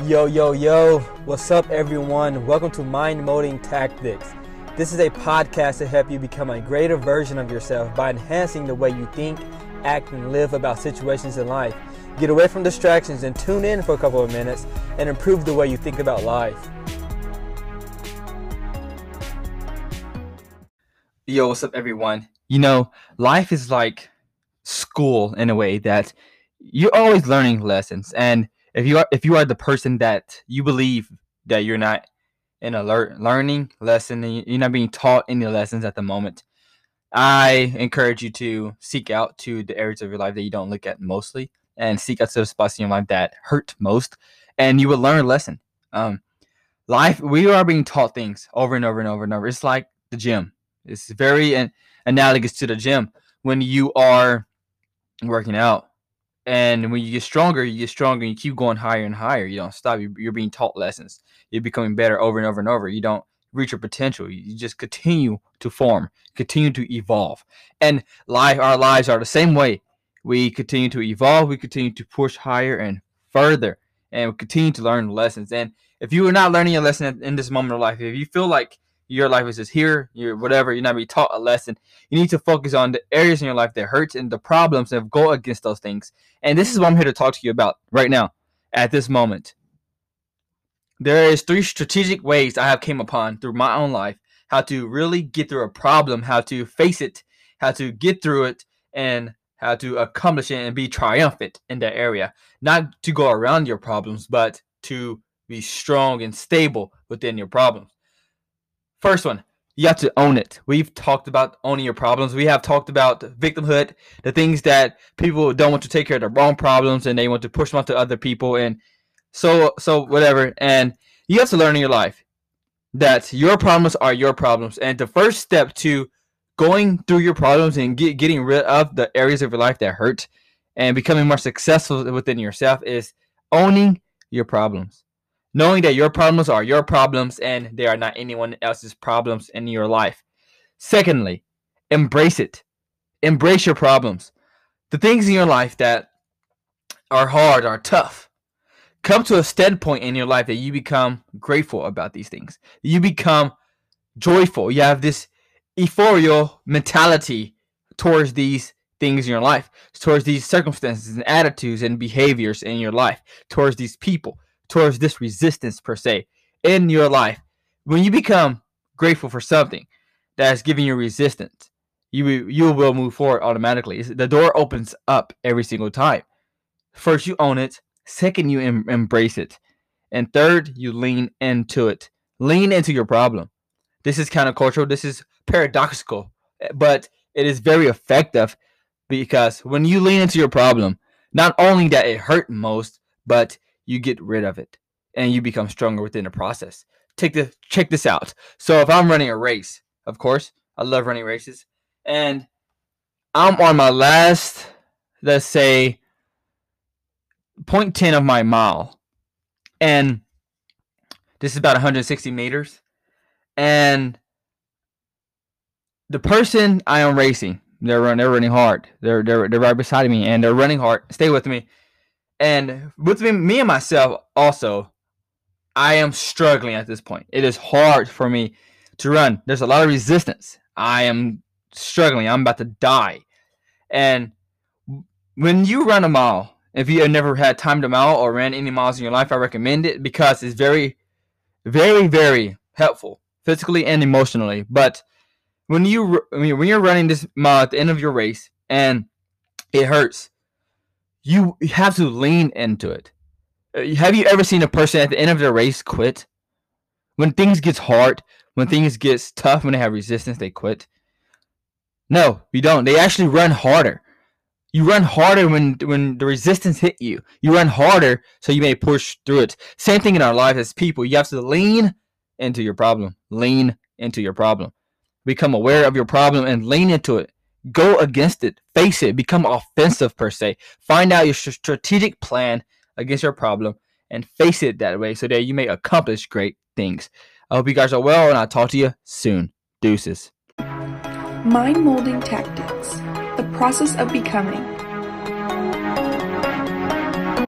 Yo, yo, yo, what's up, everyone? Welcome to Mind Molding Tactics. This is a podcast to help you become a greater version of yourself by enhancing the way you think, act, and live about situations in life. Get away from distractions and tune in for a couple of minutes and improve the way you think about life. Yo, what's up, everyone? You know, life is like school in a way that you're always learning lessons, and if you are if you are the person that you believe that you're not in a lear- learning lesson and you're not being taught any lessons at the moment, I encourage you to seek out to the areas of your life that you don't look at mostly, and seek out to the spots in your life that hurt most, and you will learn a lesson. Um, life, we are being taught things over and over and over and over. It's like the gym. It's very an- analogous to the gym when you are working out and when you get stronger, you get stronger. And you keep going higher and higher. You don't stop. You're, being taught lessons. You're becoming better over and over and over. You don't reach your potential. You just continue to form, continue to evolve. And life, our lives are the same way. We continue to evolve. We continue to push higher and further, and continue to learn lessons. And if you are not learning a lesson in this moment of life, if you feel like your life is just here, you're whatever, you're not being taught a lesson. You need to focus on the areas in your life that hurts and the problems that go against those things. And this is what I'm here to talk to you about right now, at this moment. There is three strategic ways I have came upon through my own life how to really get through a problem, how to face it, how to get through it, and how to accomplish it and be triumphant in that area. Not to go around your problems, but to be strong and stable within your problems. First one, you have to own it. We've talked about owning your problems. We have talked about victimhood, the things that people don't want to take care of their own problems and they want to push them onto other people and so so whatever. And you have to learn in your life that your problems are your problems. And the first step to going through your problems and get, getting rid of the areas of your life that hurt and becoming more successful within yourself is owning your problems knowing that your problems are your problems and they are not anyone else's problems in your life. Secondly, embrace it. Embrace your problems. The things in your life that are hard, are tough. Come to a steady point in your life that you become grateful about these things. You become joyful. You have this euphorial mentality towards these things in your life, towards these circumstances and attitudes and behaviors in your life, towards these people towards this resistance per se in your life. When you become grateful for something that's giving you resistance, you you will move forward automatically. The door opens up every single time. First, you own it. Second, you em- embrace it, and third, you lean into it. Lean into your problem. This is countercultural. This is paradoxical, but it is very effective because when you lean into your problem, not only that it hurt most, but you get rid of it and you become stronger within the process. Take the check this out. So if I'm running a race, of course, I love running races, and I'm on my last, let's say, point ten of my mile, and this is about 160 meters, and the person I am racing, they're running, they're running hard. They're they're they're right beside me, and they're running hard. Stay with me and me, me and myself also, I am struggling at this point. It is hard for me to run. There's a lot of resistance. I am struggling. I'm about to die. And when you run a mile, if you have never had time to mile or ran any miles in your life, I recommend it because it's very, very, very helpful physically and emotionally. But when you when you're running this mile at the end of your race and it hurts, you have to lean into it. Uh, have you ever seen a person at the end of their race quit? When things gets hard, when things gets tough, when they have resistance, they quit. No, you don't. They actually run harder. You run harder when when the resistance hit you. You run harder so you may push through it. Same thing in our lives as people. You have to lean into your problem. Lean into your problem. Become aware of your problem and lean into it go against it, face it, become offensive per se. Find out your strategic plan against your problem and face it that way so that you may accomplish great things. I hope you guys are well and I'll talk to you soon. Deuces. Mind molding tactics, the process of becoming